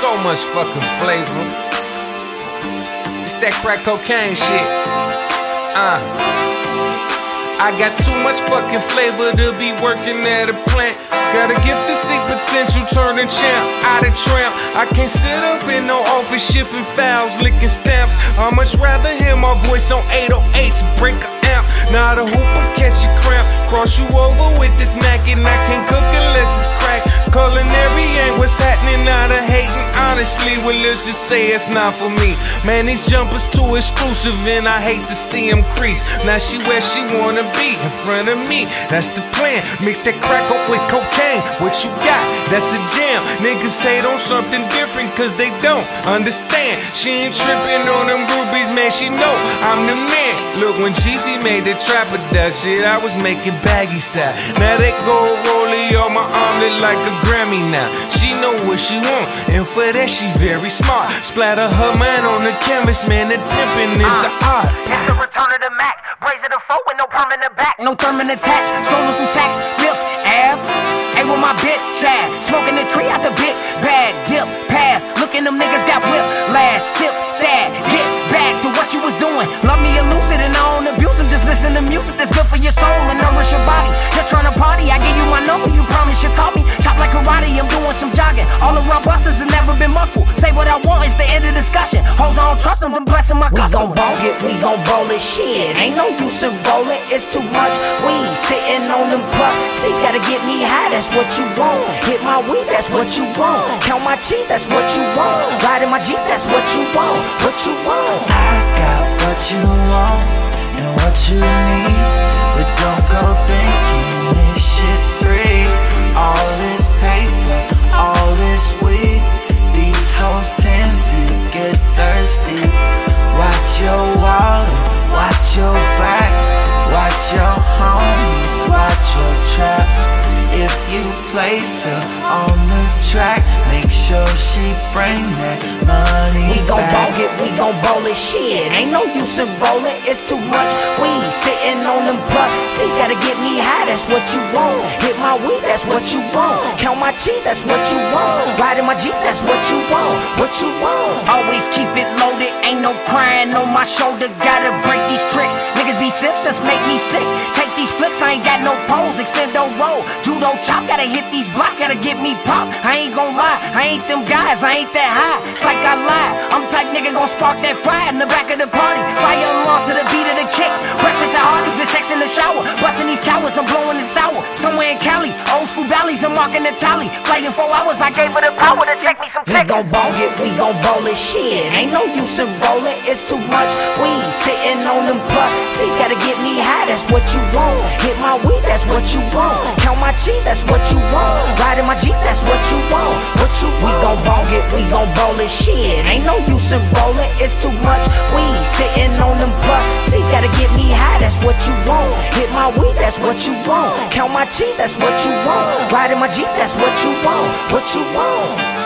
so much fucking flavor. It's that crack cocaine shit. Uh. I got too much fucking flavor to be working at a plant. Gotta give the seek potential, turning champ out of tramp. I can't sit up in no office shifting files, licking stamps. I much rather hear my voice on 808s, break a amp. Not a hooper, catch a cramp. Cross you over with this Mac, and I can't cook unless it's crack. Culinary ain't what's happening, not a hating. Honestly, well, let's just say it's not for me. Man, these jumpers too exclusive, and I hate to see them crease. Now she where she wanna be, in front of me. That's the plan. Mix that crack up with cocaine. What you got? That's a jam. Niggas say on something different, cause they don't understand. She ain't tripping on them groupies, man. She know I'm the man. Look, when Jeezy made the trapper that shit, I was making baggy style. Now that gold rollie on look like a Grammy now. She know what she want, and for that she very smart. Splatter her mind on the canvas, man. That pimpin' is uh, an art. It's the return of the Mac. Braze of the foe with no perm in the back. No therm attached. Strolling through sacks. Fifth Ave. Ain't with my bitch at. Smoking the tree out the big bag. Dip. Pass. Looking them niggas got whipped. Last sip. That. Get back to what you was them. Just listen to music that's good for your soul and nourish your body. Just trying to party. I give you my number. You promise you call me. Chop like karate. I'm doing some jogging. All around busters has never been muffled. Say what I want. It's the end of discussion. Hoes I don't trust them. Been blessing my We customers. gon' ball it, we gon' roll it, shit. Ain't no use in rolling, it's too much weed. Sitting on them pussies, gotta get me high, that's what you want. Hit my weed, that's what you want. Count my cheese, that's what you want. Riding my Jeep, that's what you want. What you want. I got what you want and what you need, but don't go thinking this shit free. All this paper, all this weed, these hoes tend to get thirsty. Watch your wallet, watch your back, watch your homies, watch your trap. If you place her on the track, make sure she bring that money We gon' ball it, we gon' roll it, shit. Ain't no use in rolling, it's too much weed. Sitting on them blood. She's gotta get me high, that's what you want. Hit my weed, that's what you want. Count my cheese, that's what you want. Riding my Jeep, that's what you want. What you want. Always keep it loaded, ain't no crying on my shoulder. Gotta break these tricks. Niggas sips, just make me sick. Take these flicks, I ain't got no poles, Extend don't roll. Judo chop, gotta hit these blocks, gotta get me pop. I ain't gon' lie, I ain't them guys, I ain't that high. It's like I lie, I'm type nigga gon' spark that fire in the back of the party. Fire alarms to the beat of the kick. Breakfast marking tally. Flight in four hours, I gave her the power to take me some We chicken. gon' ball it, we gon' roll it, shit. Ain't no use in rolling, it's too much weed. Sitting on them pussies, gotta get me high, that's what you want. Hit my weed, that's what you want. Count my cheese, that's what you want. Riding my Jeep, that's what you want. What you want. We gon' ball it, we gon' roll it, shit. Ain't no use in rolling, it's too much weed. Sitting on them pussies, gotta get me high, that's what you want. That's what you want. Count my cheese, that's what you want. Riding my Jeep, that's what you want. What you want.